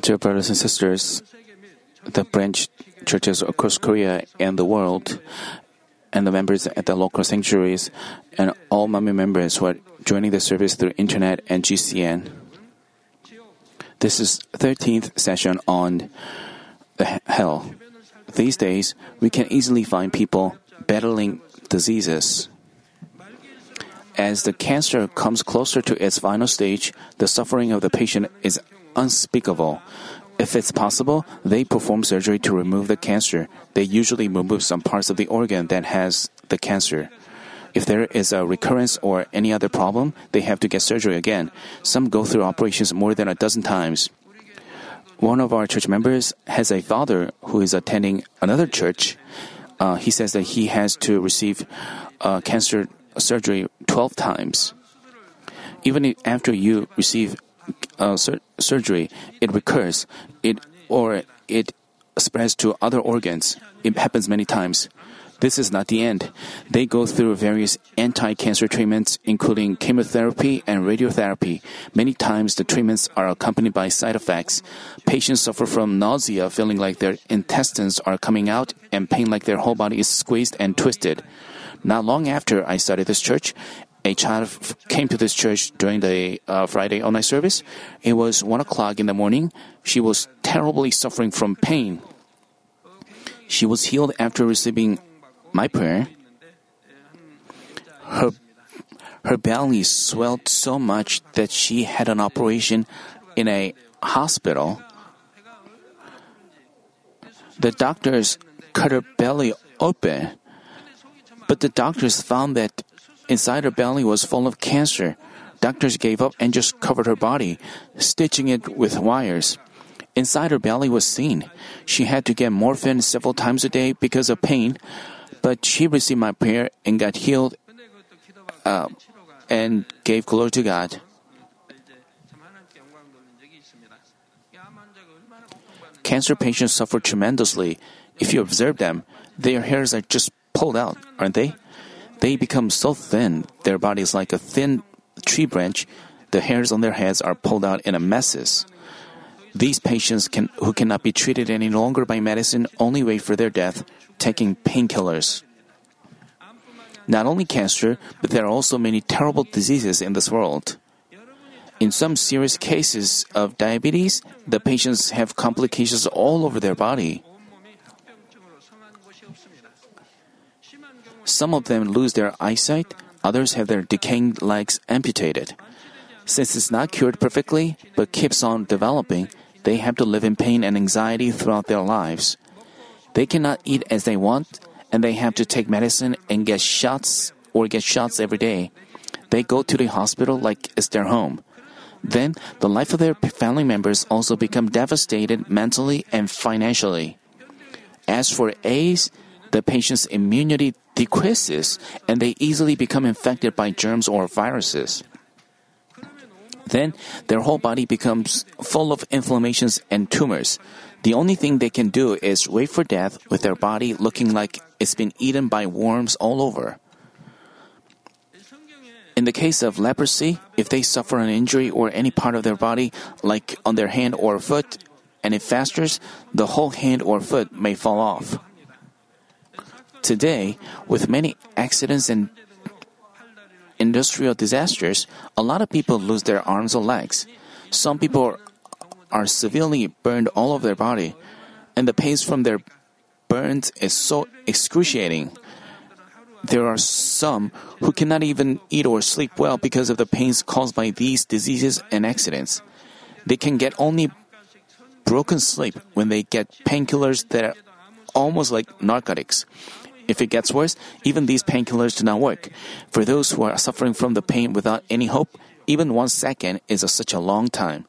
Dear brothers and sisters, the branch churches across Korea and the world, and the members at the local sanctuaries, and all Manmin members who are joining the service through internet and GCN. This is 13th session on the hell. These days, we can easily find people battling diseases. As the cancer comes closer to its final stage, the suffering of the patient is unspeakable. If it's possible, they perform surgery to remove the cancer. They usually remove some parts of the organ that has the cancer. If there is a recurrence or any other problem, they have to get surgery again. Some go through operations more than a dozen times. One of our church members has a father who is attending another church. Uh, he says that he has to receive uh, cancer surgery 12 times. Even after you receive uh, sur- surgery, it recurs, it or it spreads to other organs. It happens many times. This is not the end. They go through various anti-cancer treatments, including chemotherapy and radiotherapy. Many times the treatments are accompanied by side effects. Patients suffer from nausea, feeling like their intestines are coming out, and pain like their whole body is squeezed and twisted. Not long after I started this church, a child came to this church during the uh, Friday night service. It was one o'clock in the morning. She was terribly suffering from pain. She was healed after receiving my prayer. Her, her belly swelled so much that she had an operation in a hospital. The doctors cut her belly open, but the doctors found that inside her belly was full of cancer. Doctors gave up and just covered her body, stitching it with wires. Inside her belly was seen. She had to get morphine several times a day because of pain, but she received my prayer and got healed uh, and gave glory to God. Cancer patients suffer tremendously. If you observe them, their hairs are just pulled out, aren't they? They become so thin, their body is like a thin tree branch. The hairs on their heads are pulled out in a messes. These patients can, who cannot be treated any longer by medicine only wait for their death, taking painkillers. Not only cancer, but there are also many terrible diseases in this world. In some serious cases of diabetes, the patients have complications all over their body. Some of them lose their eyesight, others have their decaying legs amputated. Since it's not cured perfectly, but keeps on developing, they have to live in pain and anxiety throughout their lives. They cannot eat as they want, and they have to take medicine and get shots or get shots every day. They go to the hospital like it's their home. Then the life of their family members also become devastated mentally and financially. As for AIDS, the patient's immunity decreases and they easily become infected by germs or viruses. Then their whole body becomes full of inflammations and tumors. The only thing they can do is wait for death with their body looking like it's been eaten by worms all over. In the case of leprosy, if they suffer an injury or any part of their body, like on their hand or foot, and it festers, the whole hand or foot may fall off. Today, with many accidents and industrial disasters, a lot of people lose their arms or legs. Some people are severely burned all over their body, and the pain from their burns is so excruciating. There are some who cannot even eat or sleep well because of the pains caused by these diseases and accidents. They can get only broken sleep when they get painkillers that are almost like narcotics. If it gets worse, even these painkillers do not work. For those who are suffering from the pain without any hope, even one second is a, such a long time.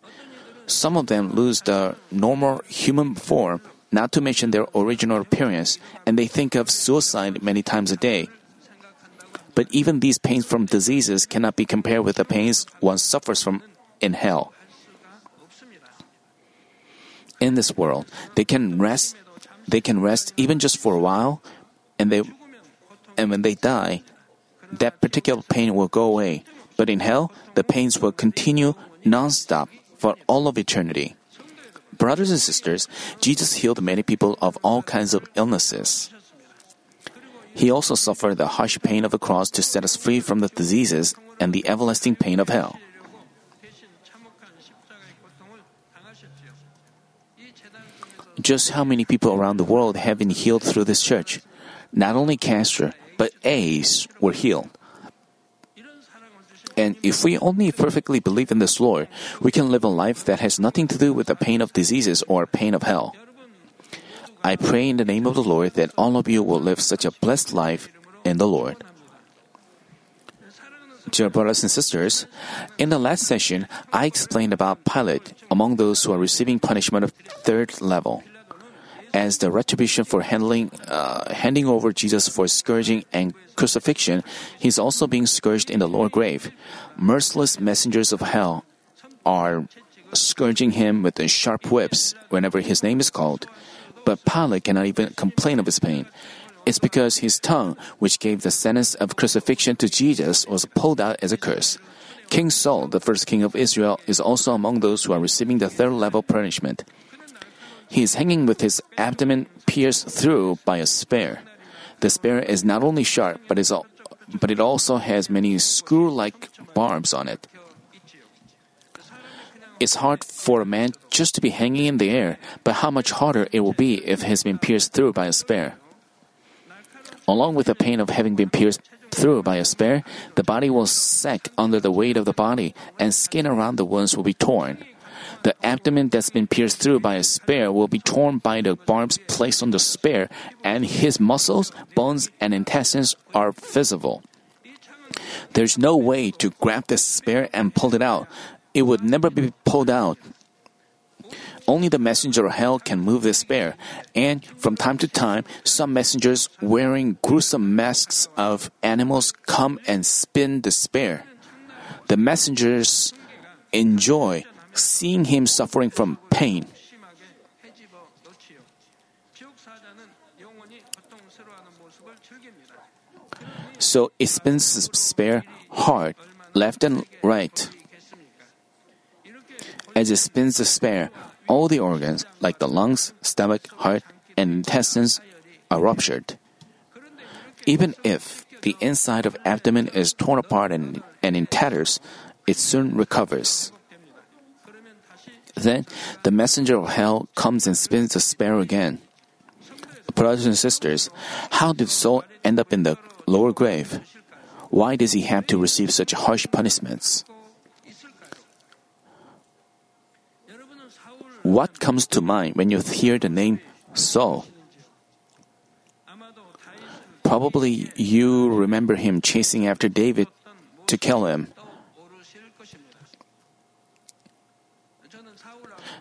Some of them lose their normal human form, not to mention their original appearance, and they think of suicide many times a day. But even these pains from diseases cannot be compared with the pains one suffers from in hell. In this world, they can rest they can rest even just for a while, and they and when they die, that particular pain will go away. But in hell, the pains will continue non-stop for all of eternity. Brothers and sisters, Jesus healed many people of all kinds of illnesses. He also suffered the harsh pain of the cross to set us free from the diseases and the everlasting pain of hell. Just how many people around the world have been healed through this church? Not only cancer, but AIDS were healed. And if we only perfectly believe in this Lord, we can live a life that has nothing to do with the pain of diseases or pain of hell. I pray in the name of the Lord that all of you will live such a blessed life in the Lord. Dear brothers and sisters, in the last session, I explained about Pilate among those who are receiving punishment of third level. As the retribution for handling, uh, handing over Jesus for scourging and crucifixion, he's also being scourged in the lower grave. Merciless messengers of hell are scourging him with sharp whips whenever his name is called. But Pilate cannot even complain of his pain. It's because his tongue, which gave the sentence of crucifixion to Jesus, was pulled out as a curse. King Saul, the first king of Israel, is also among those who are receiving the third level punishment. He is hanging with his abdomen pierced through by a spear. The spear is not only sharp, but, is, but it also has many screw like barbs on it. It's hard for a man just to be hanging in the air, but how much harder it will be if he has been pierced through by a spear. Along with the pain of having been pierced through by a spear, the body will sag under the weight of the body, and skin around the wounds will be torn. The abdomen that's been pierced through by a spear will be torn by the barbs placed on the spear, and his muscles, bones, and intestines are visible. There's no way to grab the spear and pull it out. It would never be pulled out. Only the messenger of hell can move the spear, and from time to time, some messengers wearing gruesome masks of animals come and spin the spear. The messengers enjoy seeing him suffering from pain. So it spins the spear hard, left and right. As it spins the spare, all the organs, like the lungs, stomach, heart, and intestines, are ruptured. Even if the inside of abdomen is torn apart and, and in tatters, it soon recovers. Then the messenger of hell comes and spins the spear again. Brothers and sisters, how did Saul end up in the lower grave? Why does he have to receive such harsh punishments? What comes to mind when you hear the name Saul? Probably you remember him chasing after David to kill him.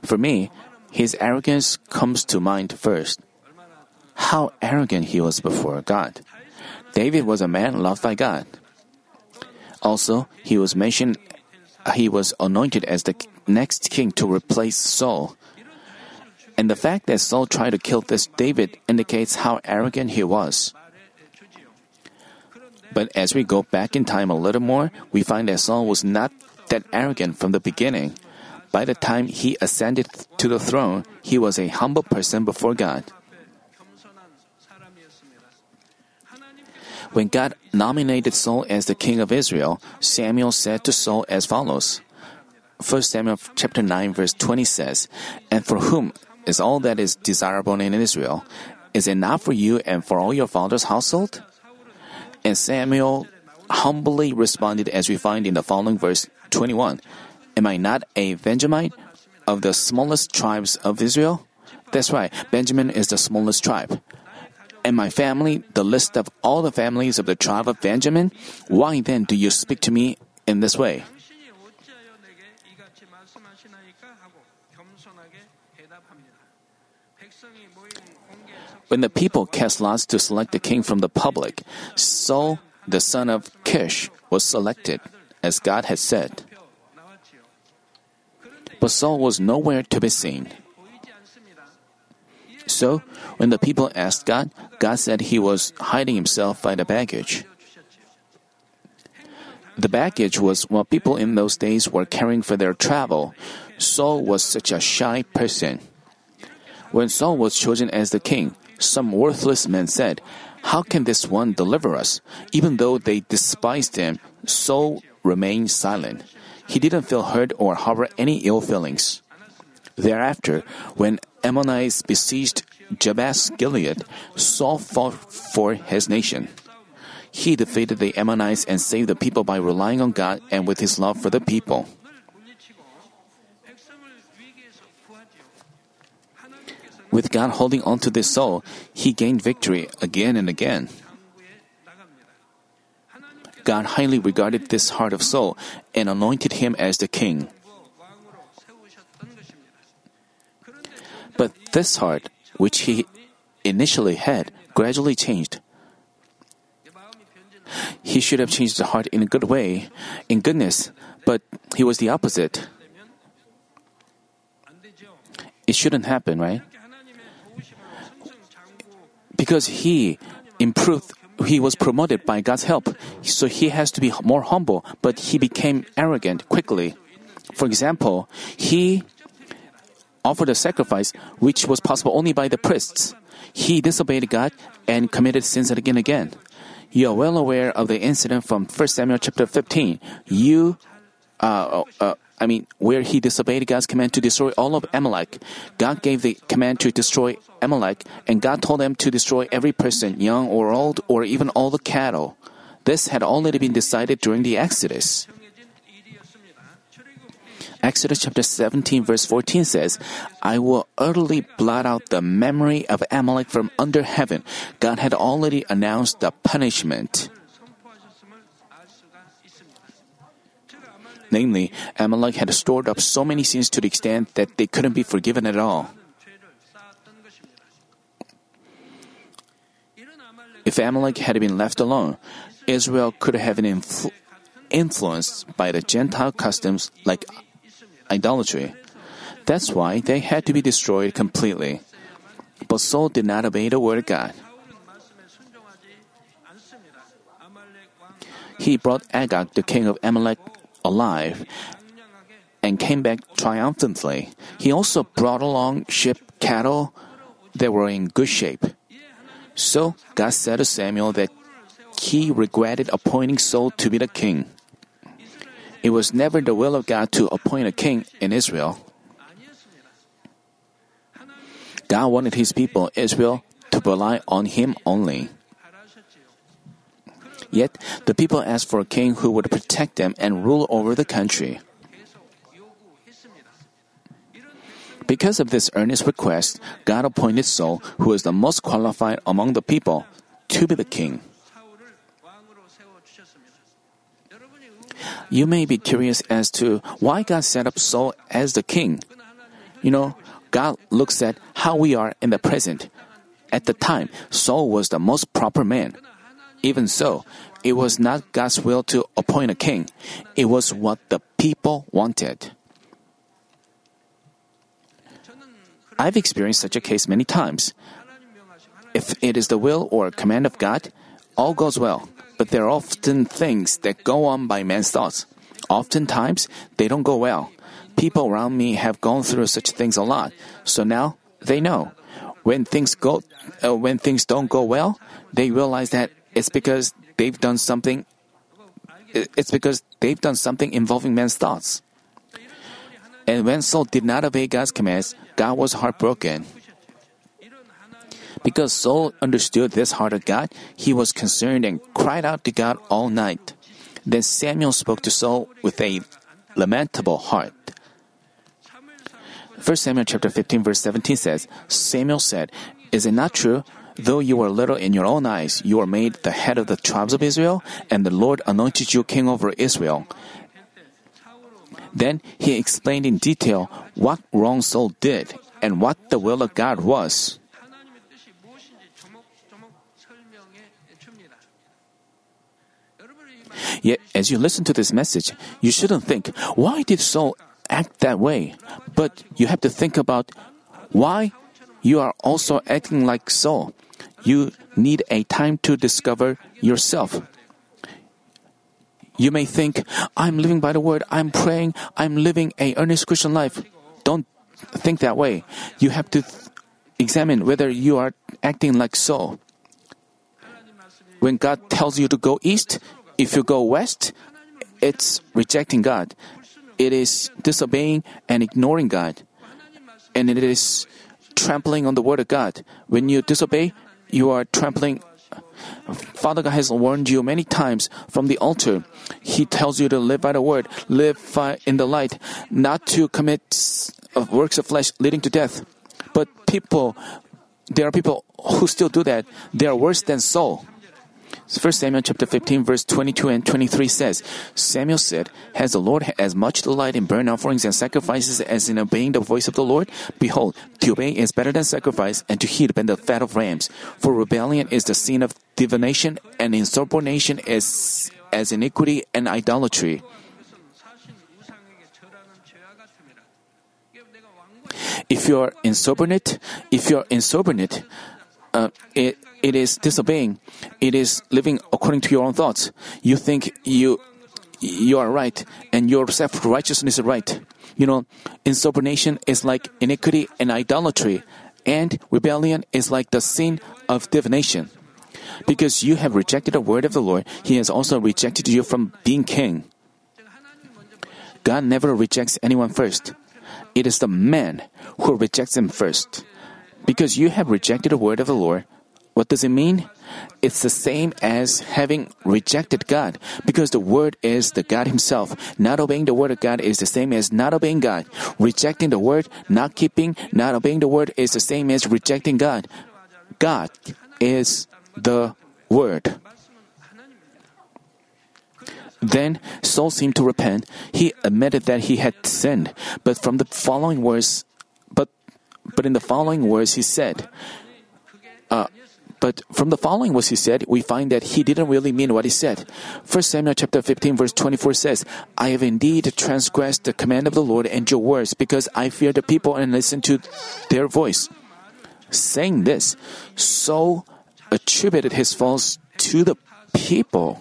For me, his arrogance comes to mind first. How arrogant he was before God. David was a man loved by God. Also, he was mentioned, uh, he was anointed as the next king to replace Saul. And the fact that Saul tried to kill this David indicates how arrogant he was. But as we go back in time a little more, we find that Saul was not that arrogant from the beginning. By the time he ascended to the throne, he was a humble person before God. When God nominated Saul as the king of Israel, Samuel said to Saul as follows 1 Samuel chapter 9 verse 20 says, And for whom is all that is desirable in Israel? Is it not for you and for all your father's household? And Samuel humbly responded as we find in the following verse 21. Am I not a Benjamite of the smallest tribes of Israel? That's right, Benjamin is the smallest tribe. And my family, the list of all the families of the tribe of Benjamin? Why then do you speak to me in this way? When the people cast lots to select the king from the public, Saul, the son of Kish, was selected, as God had said. But Saul was nowhere to be seen. So, when the people asked God, God said he was hiding himself by the baggage. The baggage was what people in those days were carrying for their travel. Saul was such a shy person. When Saul was chosen as the king, some worthless men said, How can this one deliver us? Even though they despised him, Saul remained silent. He didn't feel hurt or harbor any ill feelings. Thereafter, when Ammonites besieged Jabesh Gilead, Saul fought for his nation. He defeated the Ammonites and saved the people by relying on God and with his love for the people. With God holding on to this Saul, he gained victory again and again. God highly regarded this heart of Saul and anointed him as the king. But this heart, which he initially had, gradually changed. He should have changed the heart in a good way, in goodness, but he was the opposite. It shouldn't happen, right? Because he improved, he was promoted by God's help, so he has to be more humble, but he became arrogant quickly. For example, he offered a sacrifice which was possible only by the priests. He disobeyed God and committed sins again and again. You are well aware of the incident from 1 Samuel chapter 15. You, uh, uh, I mean, where he disobeyed God's command to destroy all of Amalek. God gave the command to destroy Amalek, and God told them to destroy every person, young or old, or even all the cattle. This had already been decided during the Exodus. Exodus chapter 17 verse 14 says, I will utterly blot out the memory of Amalek from under heaven. God had already announced the punishment. Namely, Amalek had stored up so many sins to the extent that they couldn't be forgiven at all. If Amalek had been left alone, Israel could have been influ- influenced by the Gentile customs like idolatry. That's why they had to be destroyed completely. But Saul did not obey the word of God. He brought Agag, the king of Amalek, alive and came back triumphantly. He also brought along sheep, cattle that were in good shape. So God said to Samuel that he regretted appointing Saul to be the king. It was never the will of God to appoint a king in Israel. God wanted his people, Israel, to rely on him only. Yet, the people asked for a king who would protect them and rule over the country. Because of this earnest request, God appointed Saul, who was the most qualified among the people, to be the king. You may be curious as to why God set up Saul as the king. You know, God looks at how we are in the present. At the time, Saul was the most proper man. Even so, it was not God's will to appoint a king. It was what the people wanted. I've experienced such a case many times. If it is the will or command of God, all goes well. But there are often things that go on by man's thoughts. Oftentimes, they don't go well. People around me have gone through such things a lot, so now they know. When things go, uh, when things don't go well, they realize that it's because they've done something. It's because they've done something involving man's thoughts. And when Saul did not obey God's commands, God was heartbroken. Because Saul understood this heart of God, he was concerned and cried out to God all night. Then Samuel spoke to Saul with a lamentable heart. 1 Samuel chapter 15 verse 17 says, Samuel said, Is it not true? Though you were little in your own eyes, you were made the head of the tribes of Israel, and the Lord anointed you king over Israel. Then he explained in detail what wrong Saul did and what the will of God was. Yet, as you listen to this message, you shouldn't think, why did Saul act that way? But you have to think about why you are also acting like Saul. You need a time to discover yourself. You may think, I'm living by the word, I'm praying, I'm living a earnest Christian life. Don't think that way. You have to th- examine whether you are acting like Saul. When God tells you to go east, if you go west, it's rejecting God. It is disobeying and ignoring God. And it is trampling on the word of God. When you disobey, you are trampling. Father God has warned you many times from the altar. He tells you to live by the word, live in the light, not to commit works of flesh leading to death. But people, there are people who still do that. They are worse than Saul. 1 Samuel chapter 15 verse 22 and 23 says, Samuel said, Has the Lord as much delight in burnt offerings and sacrifices as in obeying the voice of the Lord? Behold, to obey is better than sacrifice, and to heed than the fat of rams. For rebellion is the sin of divination, and insubordination is as iniquity and idolatry. If you are insubordinate, if you are insubordinate, uh, it, it is disobeying. It is living according to your own thoughts. You think you you are right and your self righteousness is right. You know, insubordination is like iniquity and idolatry, and rebellion is like the sin of divination. Because you have rejected the word of the Lord, He has also rejected you from being king. God never rejects anyone first. It is the man who rejects him first. Because you have rejected the word of the Lord, what does it mean? It's the same as having rejected God, because the Word is the God Himself. Not obeying the Word of God is the same as not obeying God. Rejecting the Word, not keeping, not obeying the Word is the same as rejecting God. God is the Word. Then Saul seemed to repent. He admitted that he had sinned, but from the following words, but but in the following words he said, uh, but from the following words he said, we find that he didn't really mean what he said. 1 Samuel chapter 15 verse 24 says, I have indeed transgressed the command of the Lord and your words because I fear the people and listen to their voice. Saying this, Saul attributed his faults to the people.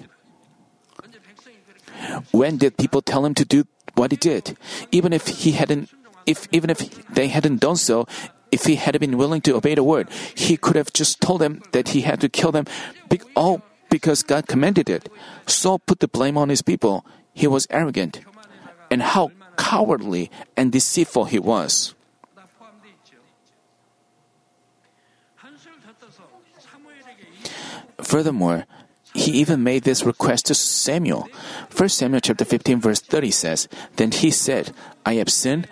When did people tell him to do what he did? Even if he hadn't if even if they hadn't done so, if he had been willing to obey the word, he could have just told them that he had to kill them all because God commanded it. Saul put the blame on his people. He was arrogant. And how cowardly and deceitful he was. Furthermore, he even made this request to Samuel. 1 Samuel chapter 15 verse 30 says, Then he said, I have sinned,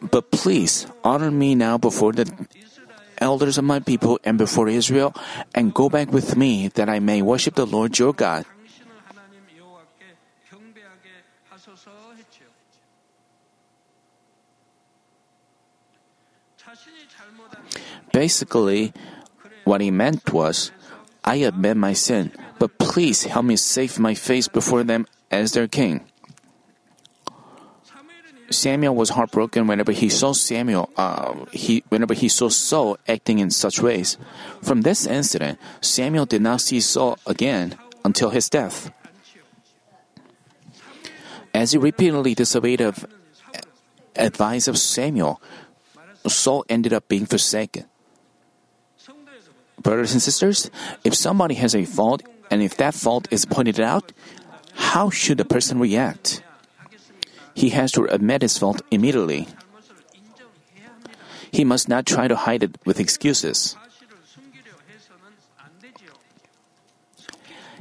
but please honor me now before the elders of my people and before Israel, and go back with me that I may worship the Lord your God. Basically, what he meant was, I admit my sin, but please help me save my face before them as their king. Samuel was heartbroken whenever he saw Samuel, uh, he, whenever he saw Saul acting in such ways. From this incident, Samuel did not see Saul again until his death. As he repeatedly disobeyed the advice of Samuel, Saul ended up being forsaken. Brothers and sisters, if somebody has a fault and if that fault is pointed out, how should the person react? He has to admit his fault immediately. He must not try to hide it with excuses.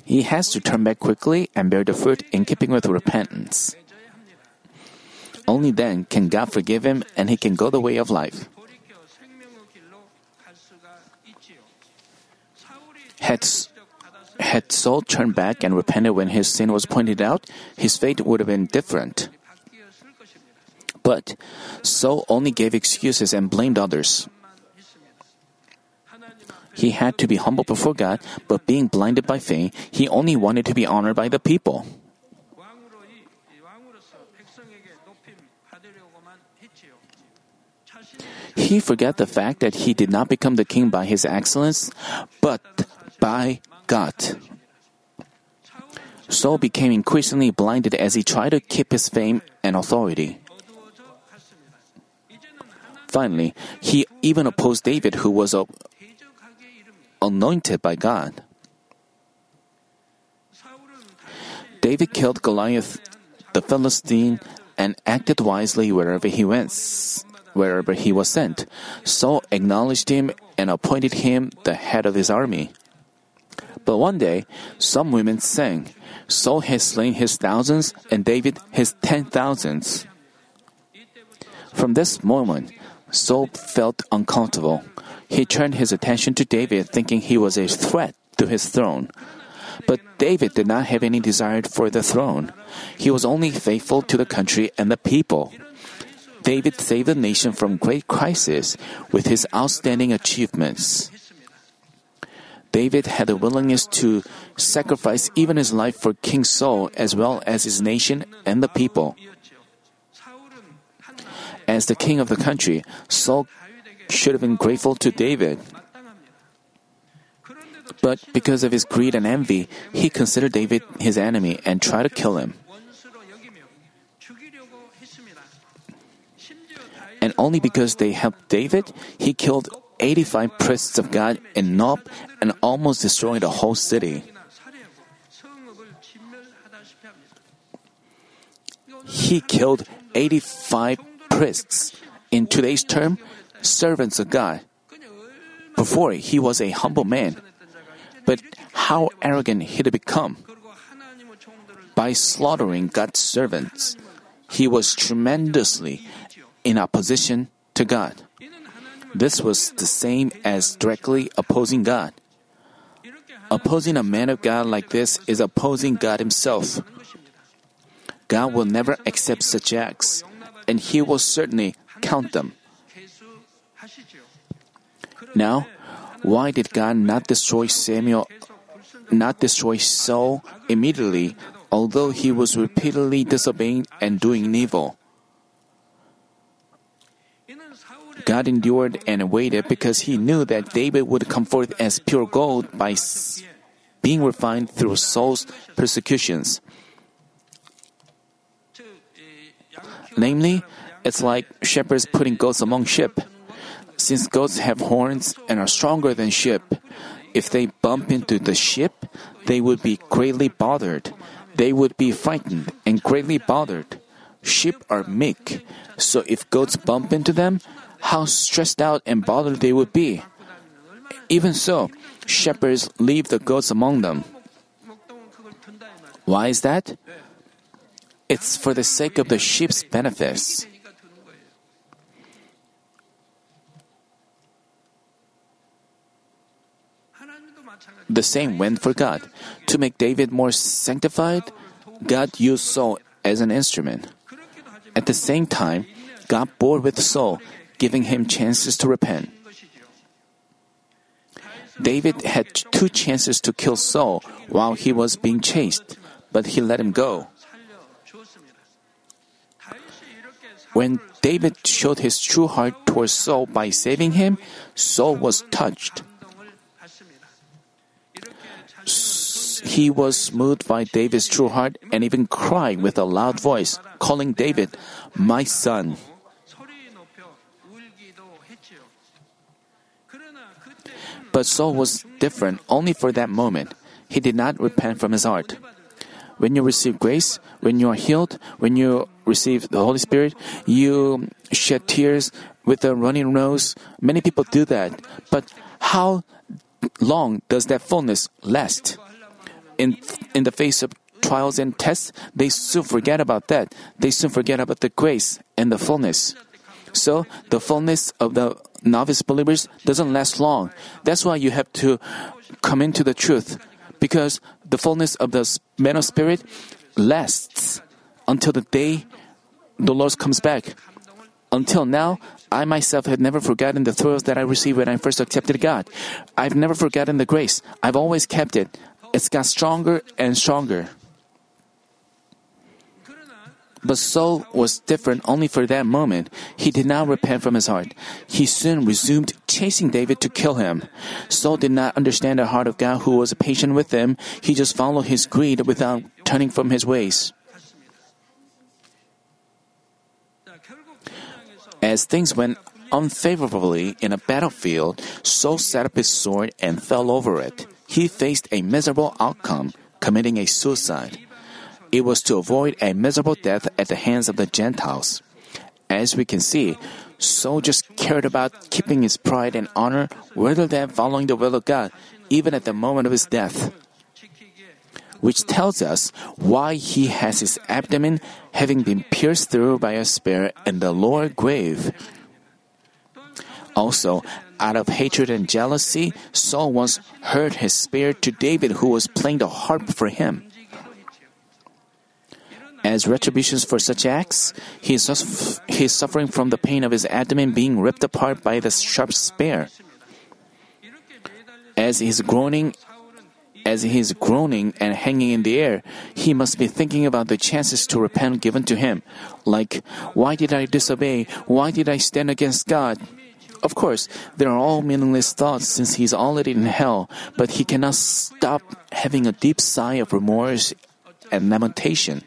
He has to turn back quickly and bear the fruit in keeping with repentance. Only then can God forgive him and he can go the way of life. Had, had Saul turned back and repented when his sin was pointed out, his fate would have been different. But Saul only gave excuses and blamed others. He had to be humble before God, but being blinded by fame, he only wanted to be honored by the people. He forgot the fact that he did not become the king by his excellence, but by God. Saul became increasingly blinded as he tried to keep his fame and authority. Finally, he even opposed David, who was anointed by God. David killed Goliath, the Philistine, and acted wisely wherever he went, wherever he was sent. Saul acknowledged him and appointed him the head of his army. But one day, some women sang, Saul has slain his thousands and David his ten thousands. From this moment, Saul felt uncomfortable. He turned his attention to David, thinking he was a threat to his throne. But David did not have any desire for the throne. He was only faithful to the country and the people. David saved the nation from great crisis with his outstanding achievements. David had a willingness to sacrifice even his life for King Saul as well as his nation and the people. As the king of the country, Saul should have been grateful to David. But because of his greed and envy, he considered David his enemy and tried to kill him. And only because they helped David, he killed 85 priests of God in Nob and almost destroyed the whole city. He killed 85 priests. In today's term, servants of God. Before, he was a humble man. But how arrogant he had become. By slaughtering God's servants, he was tremendously in opposition to God. This was the same as directly opposing God. Opposing a man of God like this is opposing God Himself. God will never accept such acts, and He will certainly count them. Now, why did God not destroy Samuel, not destroy Saul immediately, although he was repeatedly disobeying and doing evil? God endured and waited because he knew that David would come forth as pure gold by being refined through Saul's persecutions. Namely, it's like shepherds putting goats among sheep. Since goats have horns and are stronger than sheep, if they bump into the sheep, they would be greatly bothered. They would be frightened and greatly bothered. Sheep are meek, so if goats bump into them, how stressed out and bothered they would be. Even so, shepherds leave the goats among them. Why is that? It's for the sake of the sheep's benefits. The same went for God. To make David more sanctified, God used Saul as an instrument. At the same time, God bore with Saul giving him chances to repent. David had two chances to kill Saul while he was being chased, but he let him go. When David showed his true heart towards Saul by saving him, Saul was touched. He was moved by David's true heart and even cried with a loud voice, calling David, My son. But Saul was different only for that moment. He did not repent from his heart. When you receive grace, when you are healed, when you receive the Holy Spirit, you shed tears with a running nose. Many people do that. But how long does that fullness last? In, in the face of trials and tests, they soon forget about that. They soon forget about the grace and the fullness. So, the fullness of the novice believers doesn't last long. That's why you have to come into the truth, because the fullness of the man of spirit lasts until the day the Lord comes back. Until now, I myself had never forgotten the thrills that I received when I first accepted God. I've never forgotten the grace. I've always kept it. It's got stronger and stronger. But Saul was different only for that moment. He did not repent from his heart. He soon resumed chasing David to kill him. Saul did not understand the heart of God who was patient with him. He just followed his greed without turning from his ways. As things went unfavorably in a battlefield, Saul set up his sword and fell over it. He faced a miserable outcome, committing a suicide. It was to avoid a miserable death at the hands of the Gentiles. As we can see, Saul just cared about keeping his pride and honor rather than following the will of God, even at the moment of his death. Which tells us why he has his abdomen having been pierced through by a spear in the lower grave. Also, out of hatred and jealousy, Saul once hurt his spear to David, who was playing the harp for him. As retributions for such acts, he is, he is suffering from the pain of his abdomen being ripped apart by the sharp spear. As he is groaning, as he is groaning and hanging in the air, he must be thinking about the chances to repent given to him, like, "Why did I disobey? Why did I stand against God?" Of course, there are all meaningless thoughts since he is already in hell, but he cannot stop having a deep sigh of remorse and lamentation.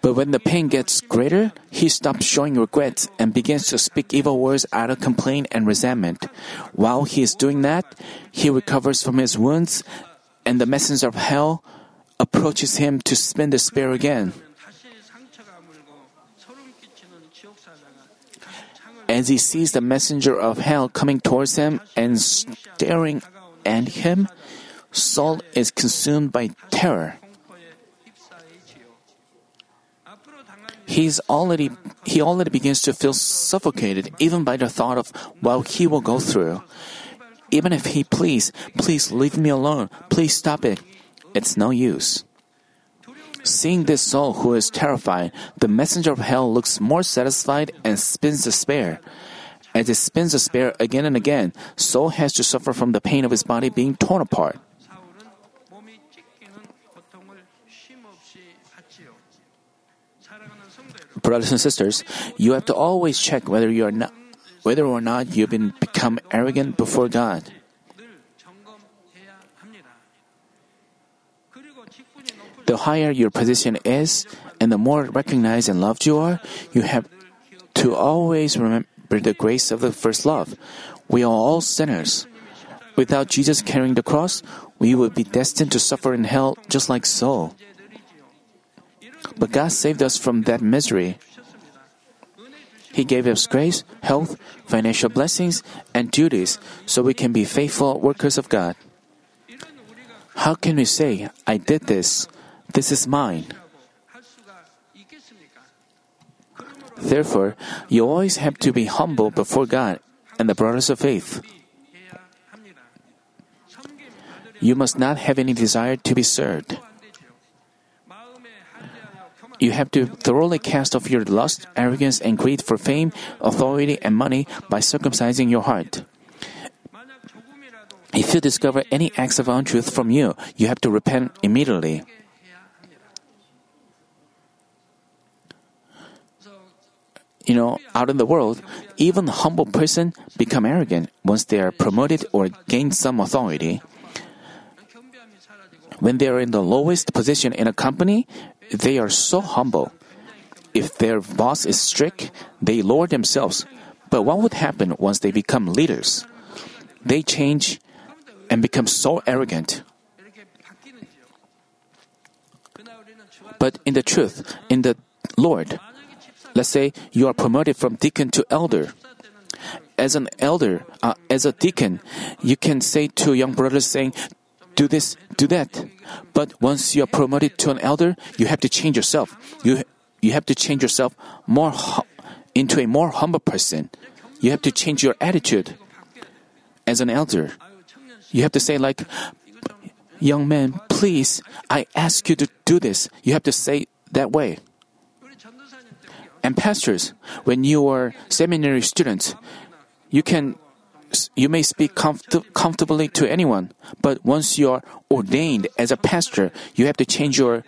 But when the pain gets greater, he stops showing regrets and begins to speak evil words out of complaint and resentment. While he is doing that, he recovers from his wounds, and the messenger of hell approaches him to spin the spear again. As he sees the messenger of hell coming towards him and staring at him, Saul is consumed by terror. He's already he already begins to feel suffocated even by the thought of what he will go through. Even if he please, please leave me alone, please stop it. It's no use. Seeing this soul who is terrified, the messenger of hell looks more satisfied and spins the spear. As he spins the spear again and again, Saul has to suffer from the pain of his body being torn apart. Brothers and sisters, you have to always check whether you are not, whether or not you've been become arrogant before God. The higher your position is, and the more recognized and loved you are, you have to always remember the grace of the first love. We are all sinners. Without Jesus carrying the cross, we would be destined to suffer in hell just like Saul. But God saved us from that misery. He gave us grace, health, financial blessings, and duties so we can be faithful workers of God. How can we say, I did this, this is mine? Therefore, you always have to be humble before God and the brothers of faith. You must not have any desire to be served. You have to thoroughly cast off your lust, arrogance, and greed for fame, authority, and money by circumcising your heart. If you discover any acts of untruth from you, you have to repent immediately. You know, out in the world, even humble person become arrogant once they are promoted or gain some authority. When they are in the lowest position in a company, they are so humble. If their boss is strict, they lower themselves. But what would happen once they become leaders? They change and become so arrogant. But in the truth, in the Lord, let's say you are promoted from deacon to elder. As an elder, uh, as a deacon, you can say to young brothers saying, do this, do that. But once you are promoted to an elder, you have to change yourself. You, you have to change yourself more into a more humble person. You have to change your attitude. As an elder, you have to say like, young man, please, I ask you to do this. You have to say that way. And pastors, when you are seminary students, you can you may speak comfort- comfortably to anyone, but once you are ordained as a pastor, you have to change your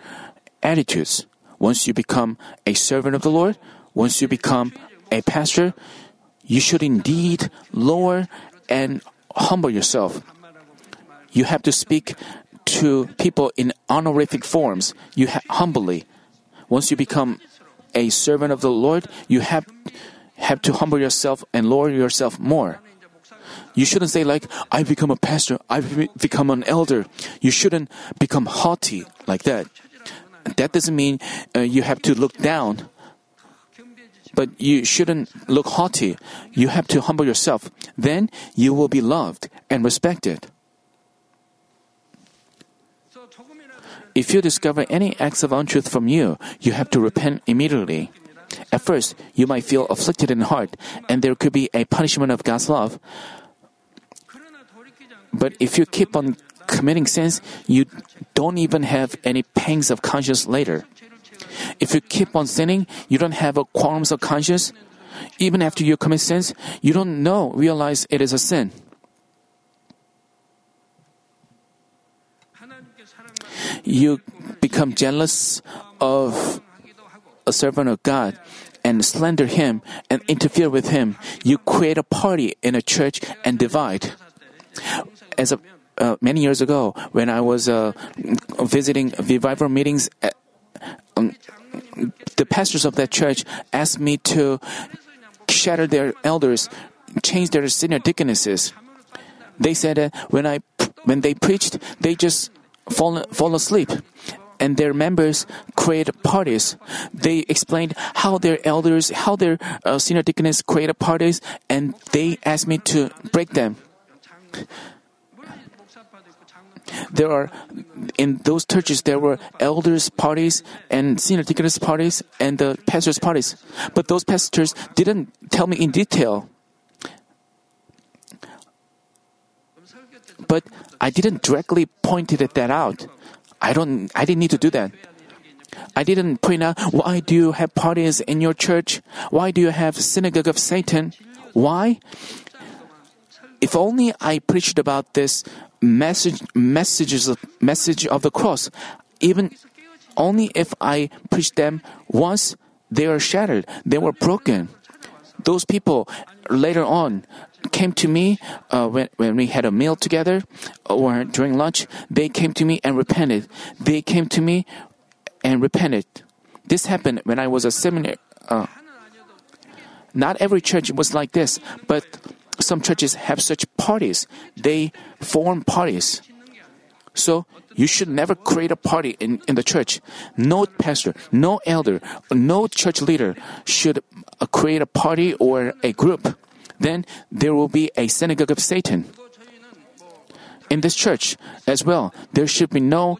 attitudes. Once you become a servant of the Lord, once you become a pastor, you should indeed lower and humble yourself. You have to speak to people in honorific forms. You ha- humbly. Once you become a servant of the Lord, you have have to humble yourself and lower yourself more. You shouldn't say like, I've become a pastor, I've become an elder. You shouldn't become haughty like that. That doesn't mean uh, you have to look down. But you shouldn't look haughty. You have to humble yourself. Then you will be loved and respected. If you discover any acts of untruth from you, you have to repent immediately. At first, you might feel afflicted in heart, and there could be a punishment of God's love. But if you keep on committing sins, you don't even have any pangs of conscience later. If you keep on sinning, you don't have a qualms of conscience. Even after you commit sins, you don't know, realize it is a sin. You become jealous of a servant of God and slander him and interfere with him. You create a party in a church and divide. As a, uh, many years ago, when I was uh, visiting revival meetings, at, um, the pastors of that church asked me to shatter their elders, change their senior deaconesses. They said that when I when they preached, they just fall, fall asleep. And their members create parties. They explained how their elders, how their uh, senior deaconess created parties, and they asked me to break them. There are, in those churches, there were elders' parties and senior deaconess parties and the pastors' parties. But those pastors didn't tell me in detail. But I didn't directly point that out. I don't, I didn't need to do that. I didn't point out why do you have parties in your church? Why do you have synagogue of Satan? Why? If only I preached about this message, messages of, message of the cross, even only if I preached them once, they are shattered, they were broken. Those people later on came to me uh, when, when we had a meal together or during lunch. They came to me and repented. They came to me and repented. This happened when I was a seminary. Uh, not every church was like this, but some churches have such parties. They form parties. So you should never create a party in, in the church. No pastor, no elder, no church leader should uh, create a party or a group. Then there will be a synagogue of Satan. In this church as well, there should be no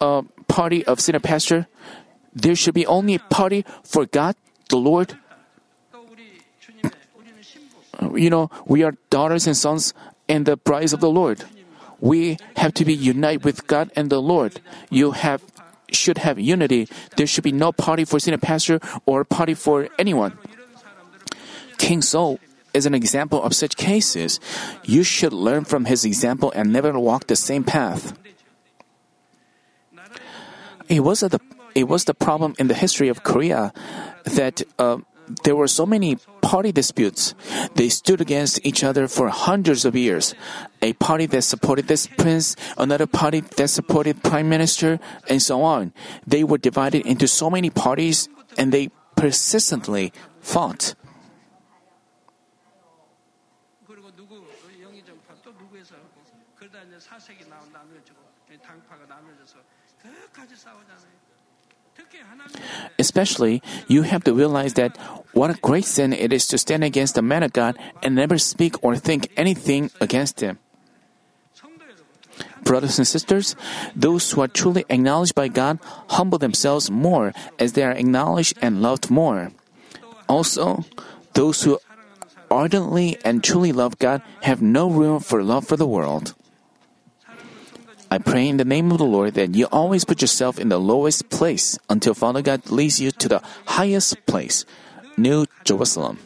uh, party of sinner pastor. There should be only a party for God, the Lord, you know, we are daughters and sons and the brides of the Lord. We have to be united with God and the Lord. You have should have unity. There should be no party for senior pastor or party for anyone. King Saul is an example of such cases. You should learn from his example and never walk the same path. It was the it was the problem in the history of Korea that uh, there were so many party disputes. They stood against each other for hundreds of years. A party that supported this prince, another party that supported prime minister, and so on. They were divided into so many parties and they persistently fought. Especially, you have to realize that what a great sin it is to stand against the man of God and never speak or think anything against him. Brothers and sisters, those who are truly acknowledged by God humble themselves more as they are acknowledged and loved more. Also, those who ardently and truly love God have no room for love for the world. I pray in the name of the Lord that you always put yourself in the lowest place until Father God leads you to the highest place, New Jerusalem.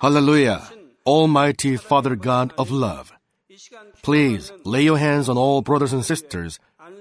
Hallelujah! Almighty Father God of love, please lay your hands on all brothers and sisters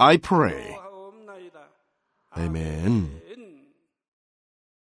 I pray. Amen.